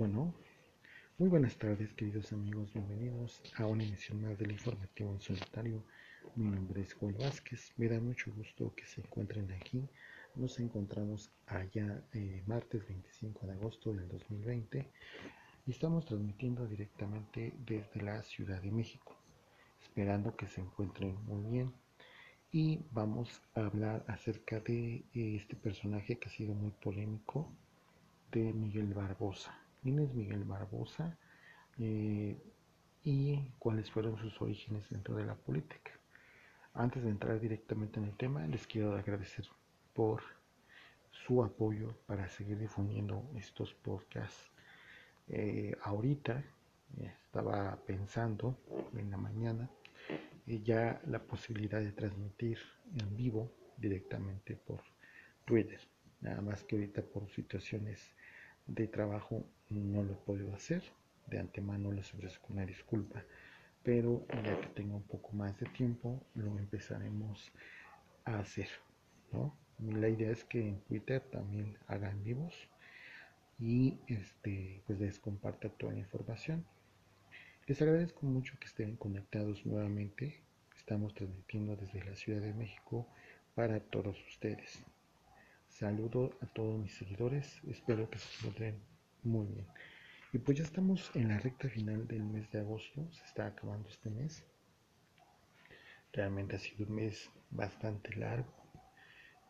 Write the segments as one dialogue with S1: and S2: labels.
S1: Bueno, muy buenas tardes queridos amigos, bienvenidos a una emisión más del informativo en solitario. Mi nombre es Joel Vázquez, me da mucho gusto que se encuentren aquí. Nos encontramos allá eh, martes 25 de agosto del 2020 y estamos transmitiendo directamente desde la Ciudad de México, esperando que se encuentren muy bien. Y vamos a hablar acerca de eh, este personaje que ha sido muy polémico, de Miguel Barbosa quién es Miguel Barbosa eh, y cuáles fueron sus orígenes dentro de la política. Antes de entrar directamente en el tema, les quiero agradecer por su apoyo para seguir difundiendo estos podcasts. Eh, ahorita estaba pensando en la mañana eh, ya la posibilidad de transmitir en vivo directamente por Twitter. Nada más que ahorita por situaciones de trabajo no lo podido hacer. De antemano les ofrezco una disculpa. Pero ya que tengo un poco más de tiempo, lo empezaremos a hacer. ¿no? La idea es que en Twitter también hagan vivos y este, pues les comparta toda la información. Les agradezco mucho que estén conectados nuevamente. Estamos transmitiendo desde la Ciudad de México para todos ustedes. Saludo a todos mis seguidores, espero que se encuentren muy bien. Y pues ya estamos en la recta final del mes de agosto, se está acabando este mes. Realmente ha sido un mes bastante largo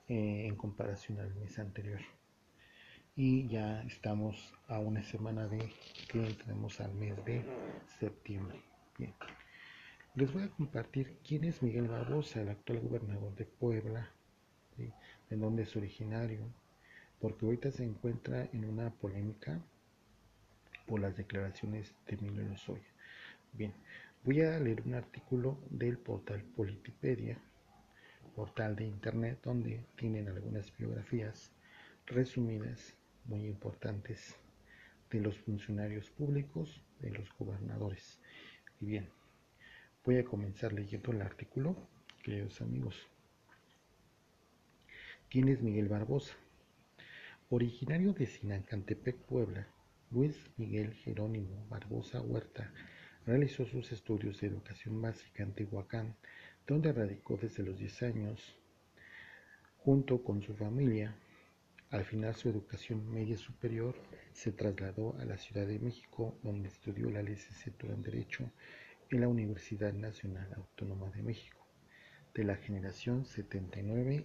S1: eh, en comparación al mes anterior. Y ya estamos a una semana de que entremos al mes de septiembre. Bien. Les voy a compartir quién es Miguel Barbosa, el actual gobernador de Puebla, de dónde es originario, porque ahorita se encuentra en una polémica por las declaraciones de Emilio Lozoya. Bien, voy a leer un artículo del portal Politipedia, portal de internet donde tienen algunas biografías resumidas muy importantes de los funcionarios públicos, de los gobernadores. Y bien, voy a comenzar leyendo el artículo, queridos amigos. ¿Quién es Miguel Barbosa? Originario de Sinancantepec, Puebla, Luis Miguel Jerónimo Barbosa Huerta realizó sus estudios de educación básica en Tehuacán, donde radicó desde los 10 años junto con su familia. Al final su educación media superior se trasladó a la Ciudad de México, donde estudió la licenciatura en Derecho en la Universidad Nacional Autónoma de México de la generación 79-83.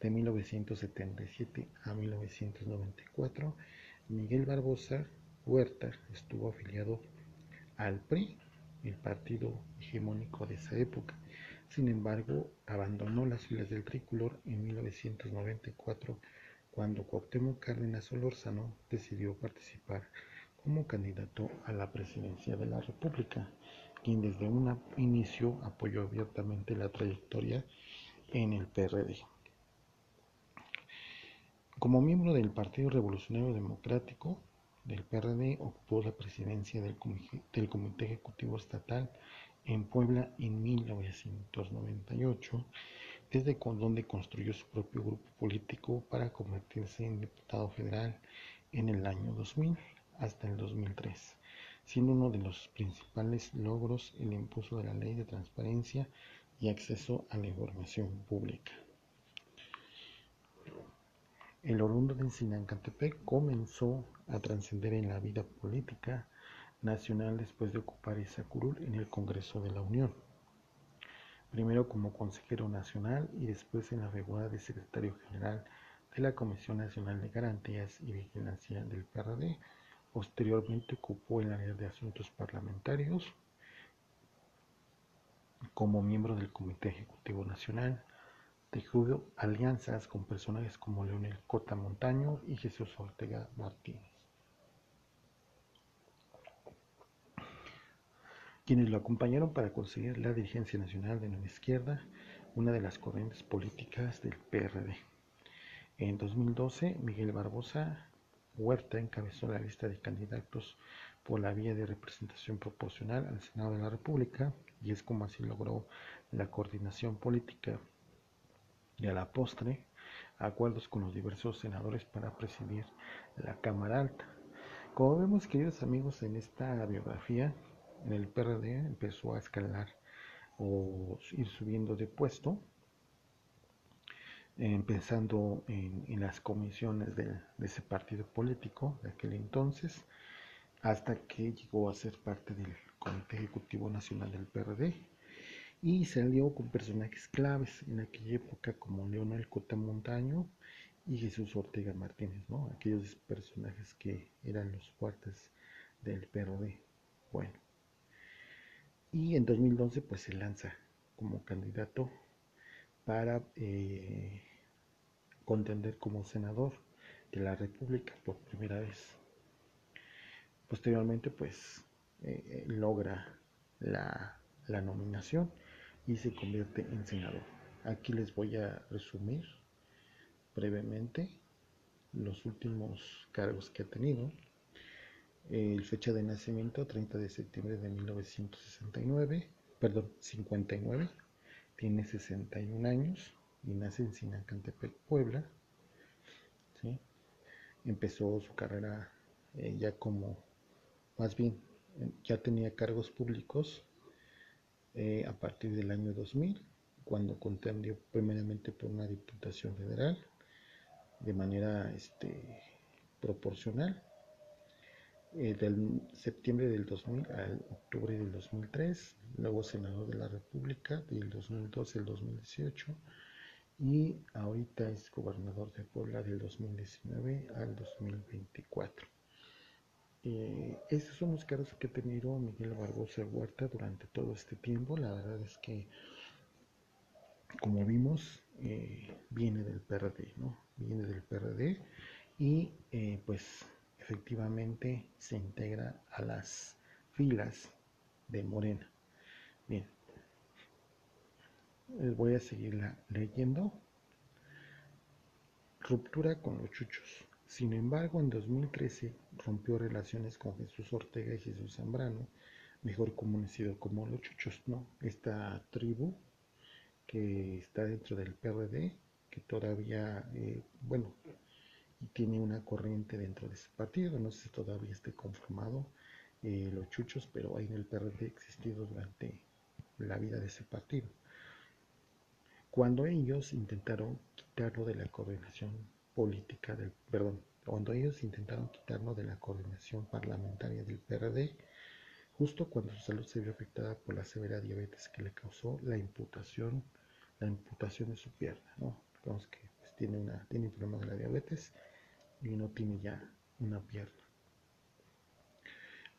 S1: De 1977 a 1994, Miguel Barbosa Huerta estuvo afiliado al PRI, el partido hegemónico de esa época. Sin embargo, abandonó las filas del tricolor en 1994 cuando Cuauhtémoc Cárdenas Solórzano decidió participar como candidato a la presidencia de la República quien desde un inicio apoyó abiertamente la trayectoria en el PRD. Como miembro del Partido Revolucionario Democrático del PRD, ocupó la presidencia del Comité, Ejecutivo Estatal en Puebla en 1998, desde donde construyó su propio grupo político para convertirse en diputado federal en el año 2000 hasta el 2003 siendo uno de los principales logros el impulso de la Ley de Transparencia y Acceso a la Información Pública. El oriundo de Sinancantepec comenzó a trascender en la vida política nacional después de ocupar esa curul en el Congreso de la Unión. Primero como consejero nacional y después en la figura de secretario general de la Comisión Nacional de Garantías y Vigilancia del PRD Posteriormente ocupó el área de asuntos parlamentarios como miembro del Comité Ejecutivo Nacional. Tejió alianzas con personajes como Leonel Cota Montaño y Jesús Ortega Martínez. quienes lo acompañaron para conseguir la dirigencia nacional de Nueva Izquierda, una de las corrientes políticas del PRD. En 2012, Miguel Barbosa Huerta encabezó la lista de candidatos por la vía de representación proporcional al Senado de la República y es como así logró la coordinación política y a la postre acuerdos con los diversos senadores para presidir la Cámara Alta. Como vemos, queridos amigos, en esta biografía, en el PRD empezó a escalar o ir subiendo de puesto, empezando en, las comisiones de, ese partido político de aquel entonces, hasta que llegó a ser parte del Comité Ejecutivo Nacional del PRD y salió con personajes claves en aquella época como Leonel Cota Montaño y Jesús Ortega Martínez, ¿no? aquellos personajes que eran los fuertes del PRD. Bueno, y en 2012 pues se lanza como candidato para eh, contender como senador de la República por primera vez. Posteriormente pues eh, eh, logra la, la nominación y se convierte en senador. Aquí les voy a resumir brevemente los últimos cargos que ha tenido el fecha de nacimiento 30 de septiembre de 1969, perdón, 59, tiene 61 años y nace en Sinacantepec, Puebla. Empezó su carrera eh, ya como, más bien, ya tenía cargos públicos eh, a partir del año 2000, cuando contendió primeramente por una diputación federal de manera este, proporcional eh, del septiembre del 2000 al octubre del 2003, luego senador de la República del 2012 al 2018 y ahorita es gobernador de Puebla del 2019 al 2024. Eh, estos son los cargos que ha tenido Miguel Barbosa Huerta durante todo este tiempo. La verdad es que, como vimos, eh, viene del PRD, ¿no? Viene del PRD y pues efectivamente se integra a las filas de Morena. Bien, voy a seguir leyendo. Ruptura con los chuchos. Sin embargo, en 2013 rompió relaciones con Jesús Ortega y Jesús Zambrano, mejor conocido como los chuchos, ¿no? Esta tribu que está dentro del PRD, que todavía, eh, bueno, y tiene una corriente dentro de ese partido. No sé si todavía esté conformado eh, los chuchos, pero ahí en el PRD existido durante la vida de ese partido. Cuando ellos intentaron quitarlo de la coordinación política del, perdón, cuando ellos intentaron quitarlo de la coordinación parlamentaria del PRD, justo cuando su salud se vio afectada por la severa diabetes que le causó la imputación, la imputación de su pierna, ¿no? Digamos que pues, tiene, una, tiene un problema de la diabetes y no tiene ya una pierna.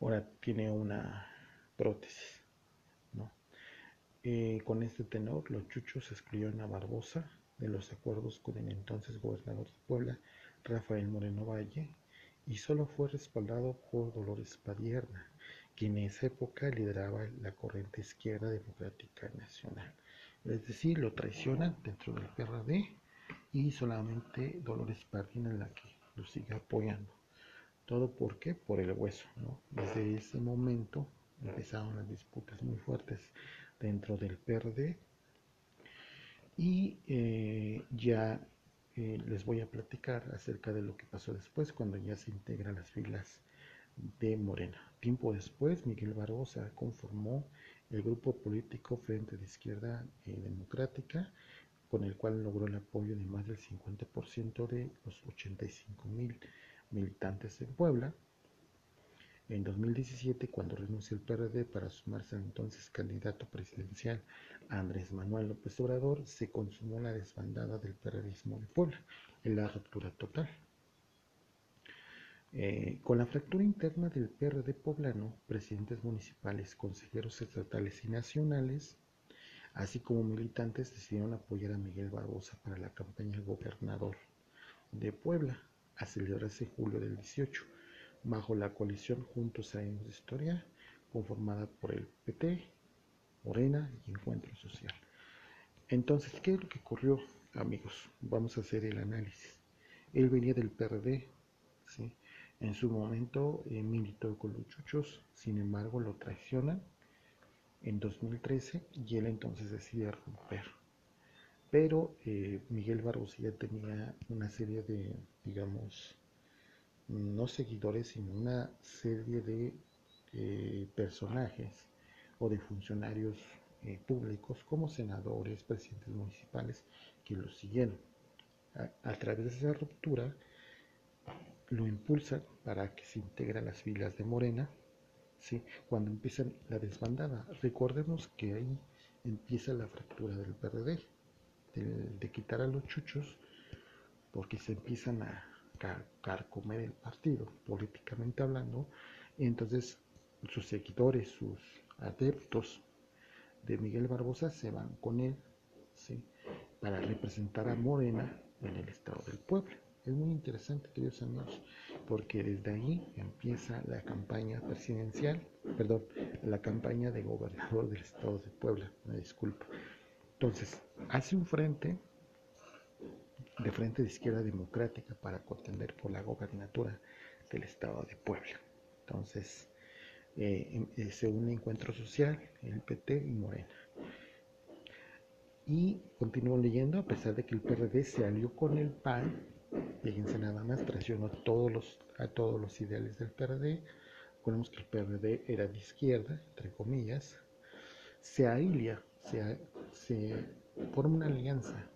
S1: Ahora tiene una prótesis. ¿no? Eh, con este tenor, los chuchos excluyeron a Barbosa de los acuerdos con el entonces gobernador de Puebla, Rafael Moreno Valle, y solo fue respaldado por Dolores Padierna, quien en esa época lideraba la corriente izquierda democrática nacional. Es decir, lo traicionan dentro del PRD y solamente Dolores Padierna es la que lo sigue apoyando. ¿Todo por qué? Por el hueso. Desde ese momento empezaron las disputas muy fuertes dentro del PRD y eh, ya eh, les voy a platicar acerca de lo que pasó después cuando ya se integran las filas de Morena. Tiempo después, Miguel Barbosa conformó el grupo político Frente de Izquierda eh, Democrática con el cual logró el apoyo de más del 50% de los 85 mil militantes en Puebla. En 2017, cuando renunció el PRD para sumarse al entonces candidato presidencial Andrés Manuel López Obrador, se consumó la desbandada del periodismo de Puebla, en la ruptura total. Eh, con la fractura interna del PRD poblano, presidentes municipales, consejeros estatales y nacionales así como militantes decidieron apoyar a Miguel Barbosa para la campaña gobernador de Puebla a celebrarse en julio del 18, bajo la coalición Juntos Años de Historia, conformada por el PT, Morena y Encuentro Social. Entonces, ¿qué es lo que ocurrió, amigos? Vamos a hacer el análisis. Él venía del PRD, en su momento eh, militó con los chuchos, sin embargo lo traicionan en 2013 y él entonces decide romper. pero eh, Miguel Barbosa tenía una serie de, digamos, no seguidores, sino una serie de eh, personajes o de funcionarios eh, públicos como senadores, presidentes municipales que lo siguieron. A, través de esa ruptura lo impulsan para que se integre a las filas de Morena, ¿sí? cuando empiezan la desbandada. Recordemos que ahí empieza la fractura del PRD, de, quitar a los chuchos, porque se empiezan a carcomer el partido, políticamente hablando, y entonces sus seguidores, sus adeptos de Miguel Barbosa se van con él ¿sí? para representar a Morena en el estado del pueblo. Es muy interesante, queridos amigos, porque desde ahí empieza la campaña presidencial, perdón, la campaña de gobernador del estado de Puebla, me disculpo. Entonces, hace un frente de frente de izquierda democrática para contender por la gobernatura del estado de Puebla. Entonces, eh, eh, se une Encuentro Social, el PT y Morena. Y continúo leyendo, a pesar de que el PRD se alió con el PAN, fíjense nada más, traicionó todos los, a todos los ideales del PRD. Recordemos que el PRD era de izquierda, entre comillas. Se aília, se, se forma una alianza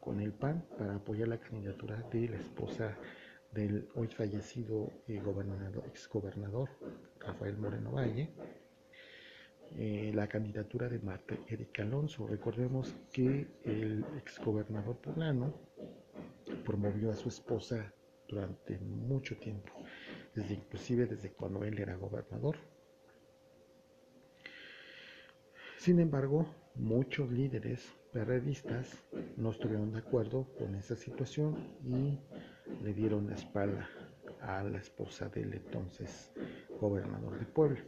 S1: con el PAN para apoyar la candidatura de la esposa del hoy fallecido eh, gobernador, exgobernador Rafael Moreno Valle, eh, la candidatura de Marta Erika Alonso. Recordemos que el exgobernador poblano promovió a su esposa durante mucho tiempo, desde inclusive desde cuando él era gobernador. Sin embargo, muchos líderes perredistas no estuvieron de acuerdo con esa situación y le dieron la espalda a la esposa del entonces gobernador de Puebla.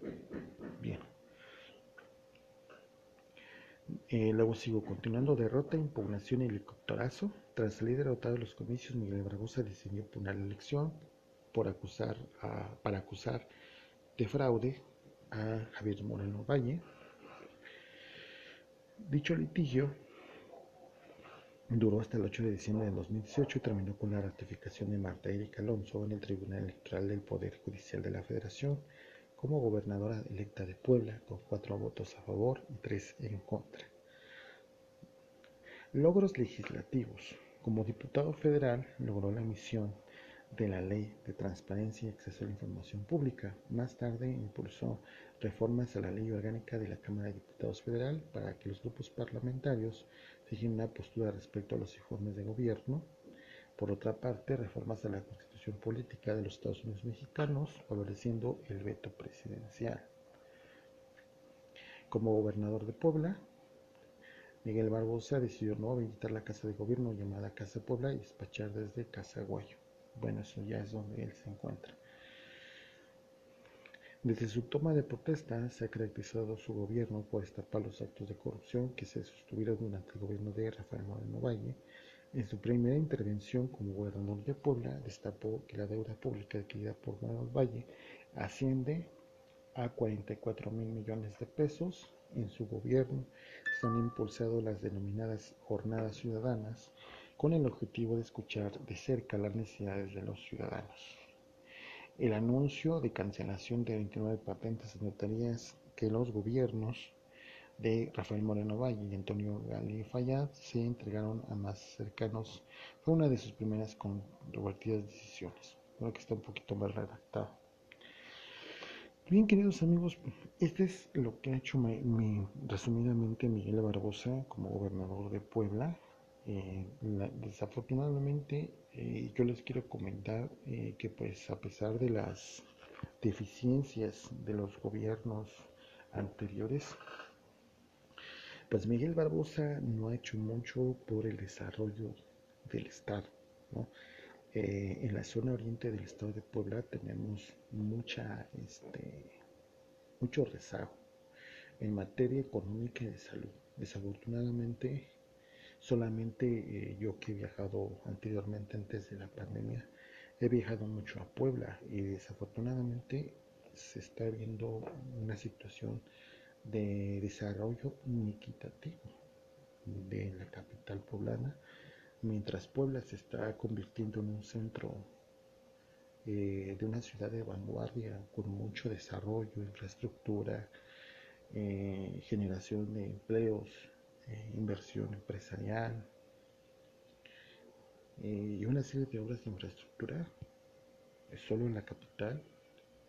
S1: Bien. Eh, luego sigo continuando. Derrota, impugnación y helicópterazo. Tras salir derrotado de los comicios, Miguel Barbosa decidió impugnar la elección por acusar para acusar de fraude a Javier Moreno Valle. Dicho litigio Duró hasta el 8 de diciembre de 2018 y terminó con la ratificación de Marta Erika Alonso en el Tribunal Electoral del Poder Judicial de la Federación como gobernadora electa de Puebla, con cuatro votos a favor y tres en contra. Logros legislativos. Como diputado federal logró la emisión de la Ley de Transparencia y Acceso a la Información Pública. Más tarde impulsó reformas a la Ley Orgánica de la Cámara de Diputados Federal para que los grupos parlamentarios fijen una postura respecto a los informes de gobierno. Por otra parte, reformas a la Constitución Política de los Estados Unidos Mexicanos, favoreciendo el veto presidencial. Como gobernador de Puebla, Miguel Barbosa decidió no visitar la Casa de Gobierno llamada Casa Puebla y despachar desde Casa Guayo. Bueno, eso ya es donde él se encuentra. Desde su toma de protesta se ha caracterizado su gobierno por destapar los actos de corrupción que se sostuvieron durante el gobierno de Rafael Moreno Valle. En su primera intervención como gobernador de Puebla destapó que la deuda pública adquirida por Moreno Valle asciende a 44 mil millones de pesos. En su gobierno se han impulsado las denominadas jornadas ciudadanas con el objetivo de escuchar de cerca las necesidades de los ciudadanos. El anuncio de cancelación de 29 patentes en notarías que los gobiernos de Rafael Moreno Valle y Antonio Gali Fayad se entregaron a más cercanos fue una de sus primeras controvertidas decisiones. Creo que está un poquito más redactado. Bien, queridos amigos, este es lo que ha hecho resumidamente Miguel Barbosa como gobernador de Puebla eh, desafortunadamente eh, yo les quiero comentar eh, que pues a pesar de las deficiencias de los gobiernos anteriores, pues Miguel Barbosa no ha hecho mucho por el desarrollo del Estado. en la zona oriente del Estado de Puebla tenemos mucha, este, mucho rezago en materia económica y de salud. Desafortunadamente, Solamente eh, yo que he viajado anteriormente, antes de la pandemia, he viajado mucho a Puebla y desafortunadamente se está viendo una situación de desarrollo inequitativo. de la capital poblana, mientras Puebla se está convirtiendo en un centro eh, de una ciudad de vanguardia con mucho desarrollo, infraestructura, eh, generación de empleos, eh, inversión empresarial y una serie de obras de infraestructura solo en la capital,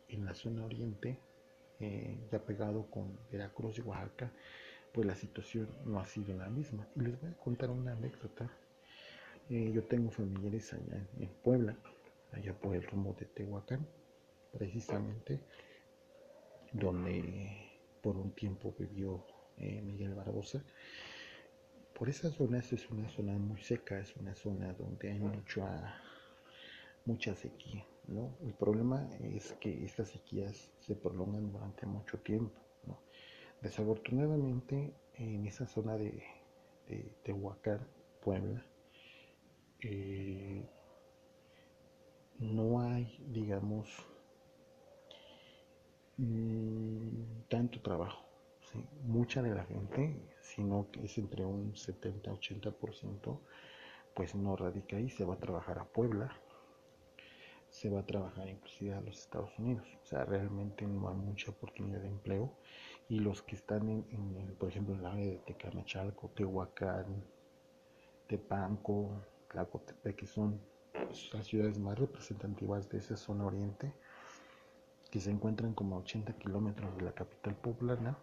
S1: en la zona oriente, ya pegado con Veracruz y Oaxaca, pues la situación no ha sido la misma. Y les voy a contar una anécdota. yo tengo familiares allá en Puebla allá por el rumbo de Tehuacán, precisamente donde por un tiempo vivió eh, Miguel Barbosa. Por esa zona, es una zona muy seca, es una zona donde hay mucha, mucha sequía. ¿No? El problema es que estas sequías se prolongan durante mucho tiempo. Desafortunadamente, en esa zona de, Tehuacán, Puebla, eh, no hay, digamos, mm, tanto trabajo. Mucha de la gente, sino que es entre un 70-80%, pues no radica ahí, se va a trabajar a Puebla, se va a trabajar inclusive a los Estados Unidos. O sea, realmente no hay mucha oportunidad de empleo. Y los que están, en, por ejemplo, en el área de Tecamachalco, Tehuacán, Tepanco, Tlacotepec, que son las ciudades más representativas de esa zona oriente, que se encuentran como a 80 kilómetros de la capital poblana.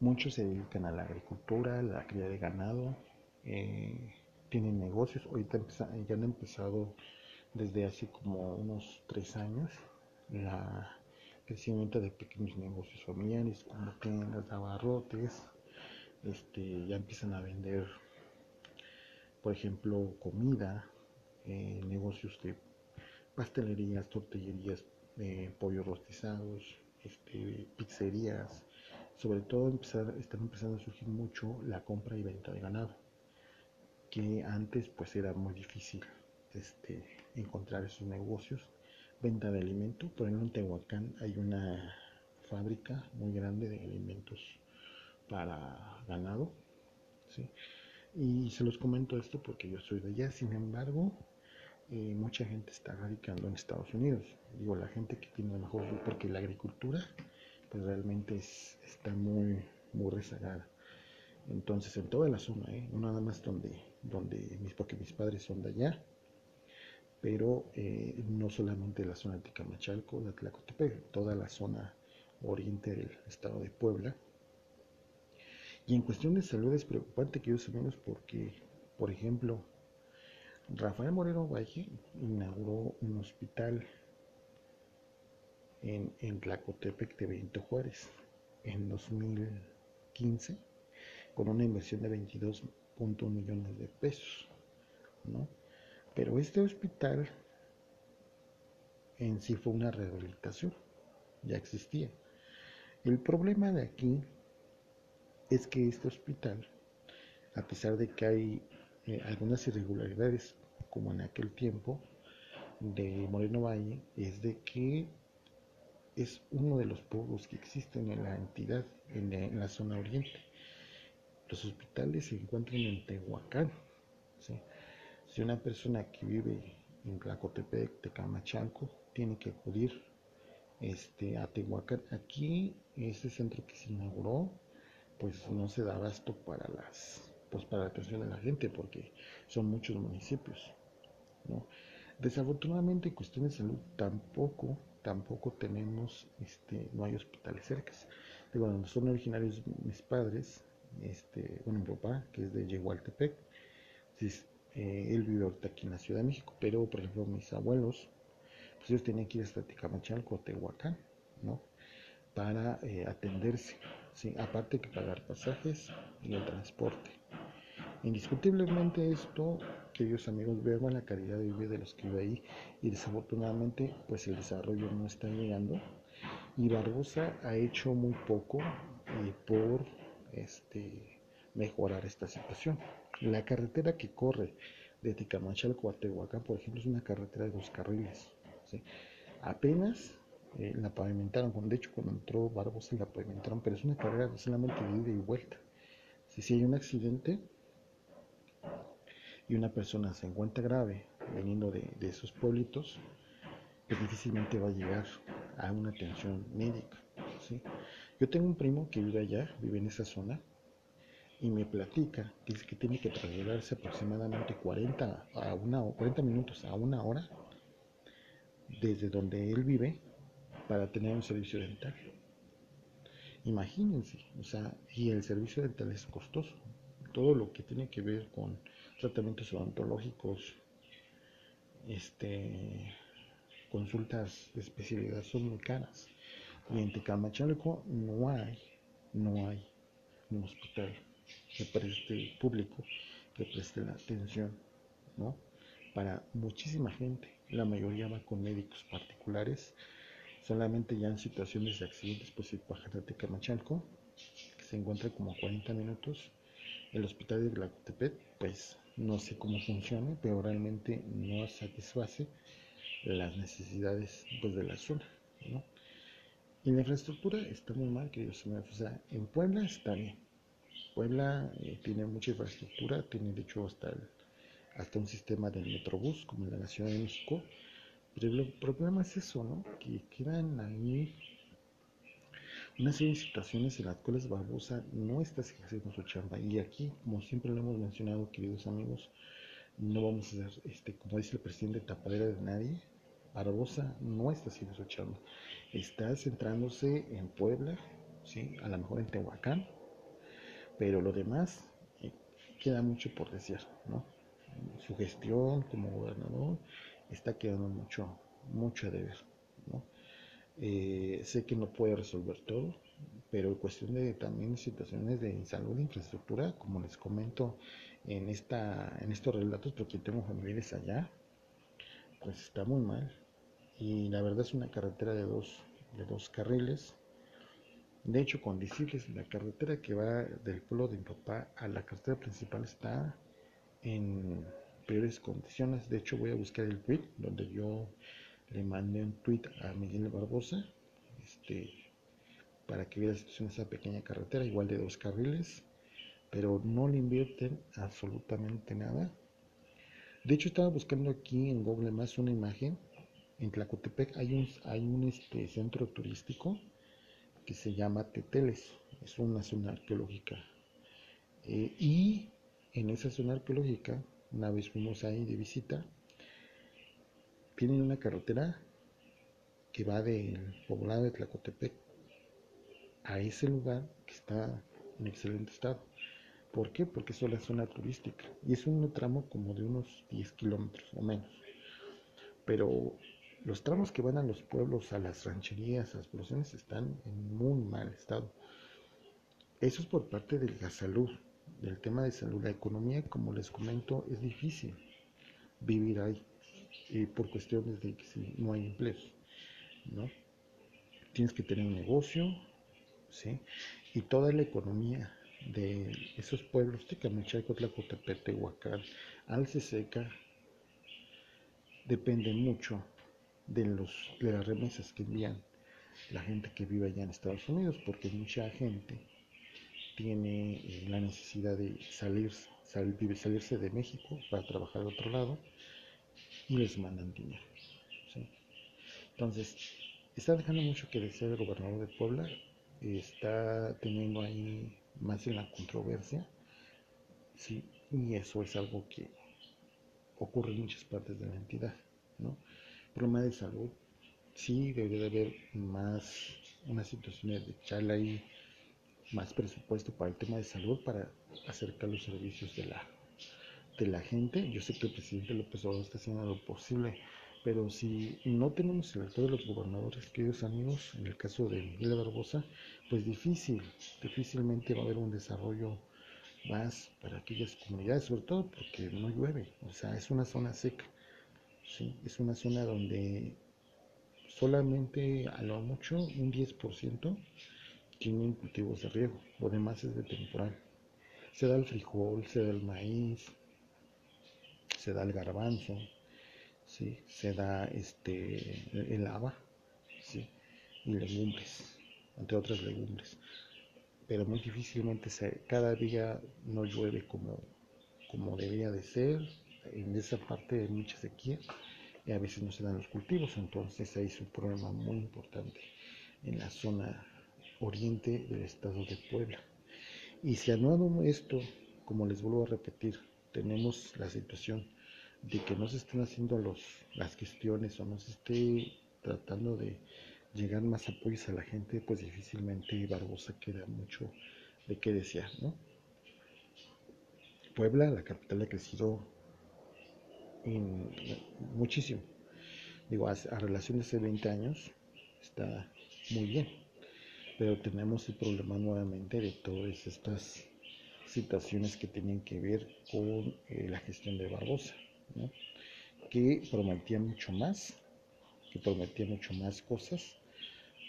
S1: Muchos se dedican a la agricultura, la cría de ganado, eh, tienen negocios. Ahorita ya han empezado desde hace como unos tres años el crecimiento de pequeños negocios familiares como tiendas, abarrotes, este, ya empiezan a vender por ejemplo, comida, eh, negocios de pastelerías, tortillerías, eh, pollos rostizados, este, pizzerías. Sobre todo empezar, están empezando a surgir mucho la compra y venta de ganado, que antes pues era muy difícil este, encontrar esos negocios. Venta de alimentos, por ejemplo en Tehuacán hay una fábrica muy grande de alimentos para ganado. ¿sí? Y se los comento esto porque yo soy de allá, sin embargo, eh, mucha gente está radicando en Estados Unidos. Digo, la gente que tiene a mejor, porque la agricultura, pues realmente está muy, muy rezagada. Entonces, en toda la zona, ¿eh? no nada más donde, donde mis, porque mis padres son de allá, pero eh, no solamente la zona de Ticamachalco, de Tlacotepec, toda la zona oriente del estado de Puebla, y en cuestión de salud es preocupante, queridos amigos, porque, por ejemplo, Rafael Moreno Valle inauguró un hospital en, en Tlacotepec de Benito Juárez en 2015 con una inversión de 22.1 millones de pesos, ¿no? Pero este hospital en sí fue una rehabilitación, ya existía. El problema de aquí es que este hospital, a pesar de que hay eh, algunas irregularidades, como en aquel tiempo de Moreno Valle, es de que es uno de los pueblos que existen en la entidad, en la, zona oriente. Los hospitales se encuentran en Tehuacán. Si una persona que vive en Tlacotepec, Tecamachalco, tiene que acudir este, a Tehuacán, aquí, este centro que se inauguró, pues no se da abasto para las pues para la atención de la gente porque son muchos municipios ¿no? desafortunadamente en cuestiones de salud tampoco tampoco tenemos este no hay hospitales cercas de cuando son originarios mis padres este bueno mi papá que es de Yehualtepec eh, él vive ahorita aquí en la Ciudad de México pero por ejemplo mis abuelos pues ellos tenían que ir hasta Ticamachalco o Tehuacán no para eh, atenderse Sí, aparte que pagar pasajes y el transporte. Indiscutiblemente esto, queridos amigos, vean la calidad de vida de los que viven ahí y desafortunadamente pues el desarrollo no está llegando y Barbosa ha hecho muy poco eh, por este, mejorar esta situación. La carretera que corre de Ticamachalco a Tehuacán, por ejemplo, es una carretera de dos carriles. Apenas eh, la pavimentaron, de hecho cuando entró Barbosa la pavimentaron, pero es una carrera solamente de ida y vuelta. si hay un accidente y una persona se encuentra grave veniendo de, esos pueblitos, pues difícilmente va a llegar a una atención médica. ¿sí? Yo tengo un primo que vive allá, vive en esa zona, y me platica dice que tiene que trasladarse aproximadamente 40 a una 40 minutos a una hora desde donde él vive para tener un servicio dental. Imagínense, o sea, y el servicio dental es costoso. Todo lo que tiene que ver con tratamientos odontológicos, este, consultas de especialidad son muy caras. Y en Tecamachalco no hay, no hay un hospital que preste público, que preste la atención, ¿no? Para muchísima gente. La mayoría va con médicos particulares solamente ya en situaciones de accidentes, pues ir a Tecamachalco, que se encuentra como a 40 minutos. El hospital de Tlacotepec, pues no sé cómo funciona, pero realmente no satisface las necesidades pues, de la zona. ¿no? Y la infraestructura está muy mal, queridos amigos. O sea, en Puebla está bien. Puebla eh, tiene mucha infraestructura, tiene de hecho hasta, hasta un sistema del Metrobús, como en la Ciudad de México pero el problema es eso, ¿no? Que quedan ahí una serie de situaciones en las cuales Barbosa no está haciendo su chamba. Y aquí, como siempre lo hemos mencionado, queridos amigos, no vamos a ser, este, como dice el presidente, tapadera de nadie. Barbosa no está haciendo su chamba. Está centrándose en Puebla, ¿sí? a lo mejor en Tehuacán, pero lo demás eh, queda mucho por decir, ¿no? Su gestión como gobernador está quedando mucho, mucho a deber. ¿no? Eh, sé que no puede resolver todo, pero en cuestión de también situaciones de salud e infraestructura, como les comento en, esta, en estos relatos, porque tengo familiares allá, pues está muy mal. Y la verdad es una carretera de dos, de dos carriles. De hecho, con decirles, la carretera que va del pueblo de mi papá a la carretera principal está en peores condiciones. De hecho, voy a buscar el tweet donde yo le mandé un tweet a Miguel Barbosa este, para que vea la situación de esa pequeña carretera, igual de dos carriles, pero no le invierten absolutamente nada. De hecho, estaba buscando aquí en Google más una imagen. En Tlacotepec hay un, hay un este, centro turístico que se llama Teteles, es una zona arqueológica. Eh, y en esa zona arqueológica una vez fuimos ahí de visita, tienen una carretera que va del poblado de Tlacotepec a ese lugar que está en excelente estado. ¿Por qué? Porque es la zona turística y es un tramo como de unos 10 kilómetros o menos. Pero los tramos que van a los pueblos, a las rancherías, a las poblaciones están en muy mal estado. Eso es por parte de la salud, del tema de salud. La economía, como les comento, es difícil vivir ahí y por cuestiones de que si no hay empleos, ¿no? Tienes que tener un negocio, ¿sí? Y toda la economía de esos pueblos, Tecamachalco, Tlacotepec, Tehuacán, Alceseca, depende mucho de, los, de las remesas que envían la gente que vive allá en Estados Unidos, porque mucha gente tiene eh, la necesidad de salir, salirse de México para trabajar al otro lado y les mandan dinero. Entonces, está dejando mucho que desear el gobernador de Puebla, está teniendo ahí más en la controversia, ¿sí? y eso es algo que ocurre en muchas partes de la entidad. ¿no? Problema de salud, sí, debería de haber más una situación de charla ahí más presupuesto para el tema de salud para acercar los servicios de la, de la gente. Yo sé que el presidente López Obrador está haciendo lo posible, pero si no tenemos el actor de los gobernadores, queridos amigos, en el caso de Miguel Barbosa, pues difícil, difícilmente va a haber un desarrollo más para aquellas comunidades, sobre todo porque no llueve, o sea, es una zona seca, ¿sí? es una zona donde solamente a lo mucho un 10% tienen cultivos de riego, lo demás es de temporal. Se da el frijol, se da el maíz, se da el garbanzo, ¿sí? se da este, el haba ¿sí? y legumbres, entre otras legumbres. pero muy difícilmente cada día no llueve como, como debería de ser. En esa parte hay mucha sequía y a veces no se dan los cultivos, entonces ahí es un problema muy importante en la zona oriente del estado de Puebla. Y si anuado esto, como les vuelvo a repetir, tenemos la situación de que no se estén haciendo los, las gestiones o no se esté tratando de llegar más apoyos a la gente, pues difícilmente Barbosa queda mucho de qué desear, ¿no? Puebla, la capital, ha crecido muchísimo. Digo, a, relación de hace 20 años está muy bien, pero tenemos el problema nuevamente de todas estas situaciones que tienen que ver con eh, la gestión de Barbosa, que prometía mucho más, que prometía mucho más cosas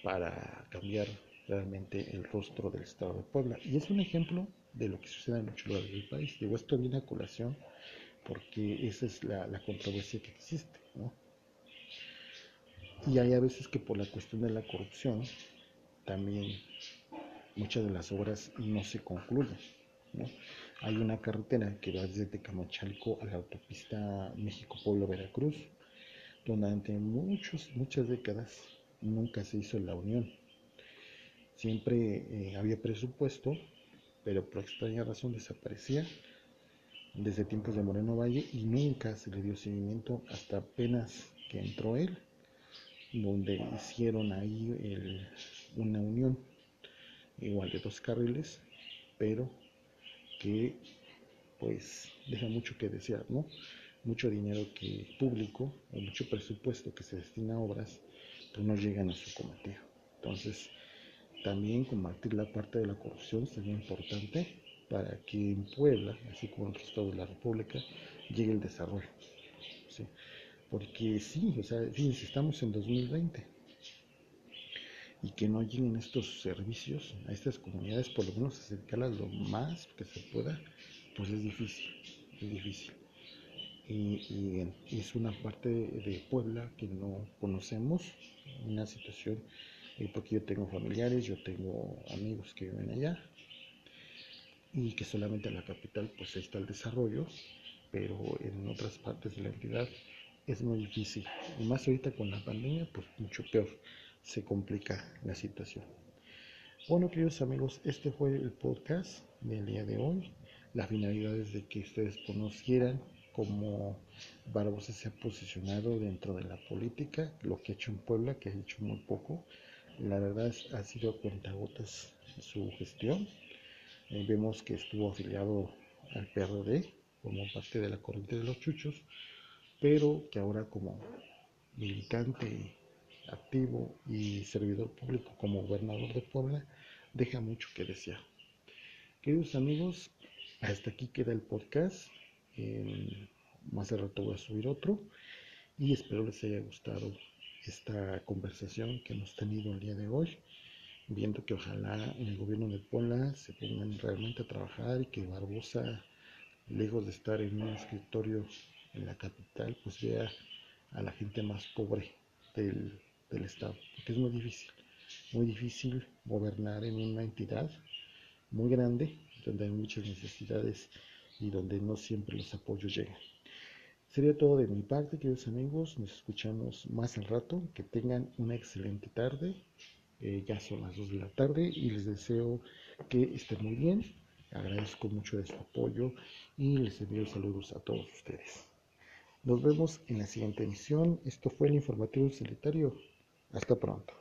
S1: para cambiar realmente el rostro del Estado de Puebla. Y es un ejemplo de lo que sucede en muchos lugares del país. Digo, esto viene a colación porque esa es la, controversia que existe. ¿no? Y hay a veces que por la cuestión de la corrupción también muchas de las obras no se concluyen. ¿no? Hay una carretera que va desde Tecamachalco a la autopista México-Pueblo-Veracruz, donde durante muchos, muchas décadas nunca se hizo la unión. Siempre eh, había presupuesto, pero por extraña razón desaparecía desde tiempos de Moreno Valle y nunca se le dio seguimiento hasta apenas que entró él, donde hicieron ahí una unión igual de dos carriles, pero que pues deja mucho que desear, ¿no? Mucho dinero que público o mucho presupuesto que se destina a obras pues no llegan a su cometido. Entonces, también combatir la parte de la corrupción sería importante para que en Puebla, así como en otros estados de la República, llegue el desarrollo. Porque sí, o sea, fíjense, estamos en 2020 y que no lleguen estos servicios a estas comunidades, por lo menos acercarlas lo más que se pueda, pues es difícil, es difícil y, es una parte de, Puebla que no conocemos, una situación, eh, porque yo tengo familiares, yo tengo amigos que viven allá y que solamente en la capital pues está el desarrollo, pero en otras partes de la entidad es muy difícil, y más ahorita con la pandemia pues mucho peor, se complica la situación. Bueno, queridos amigos, este fue el podcast del día de hoy. La finalidad es de que ustedes conocieran como Barbosa se ha posicionado dentro de la política, lo que ha hecho en Puebla, que ha hecho muy poco. La verdad ha sido cuentagotas su gestión. Vemos que estuvo afiliado al PRD como parte de la corriente de los chuchos, pero que ahora como militante activo y servidor público como gobernador de Puebla deja mucho que desear. Queridos amigos, hasta aquí queda el podcast más de rato voy a subir otro y espero les haya gustado esta conversación que hemos tenido el día de hoy, viendo que ojalá en el gobierno de Puebla se pongan realmente a trabajar y que Barbosa, lejos de estar en un escritorio en la capital, pues vea a la gente más pobre del, del estado, porque es muy difícil, muy difícil gobernar en una entidad muy grande, donde hay muchas necesidades y donde no siempre los apoyos llegan. Sería todo de mi parte, queridos amigos. Nos escuchamos más al rato. Que tengan una excelente tarde. Eh, ya son las 2 de la tarde y les deseo que estén muy bien. Agradezco mucho su apoyo y les envío saludos a todos ustedes. Nos vemos en la siguiente emisión. Esto fue el informativo solitario. Hasta pronto.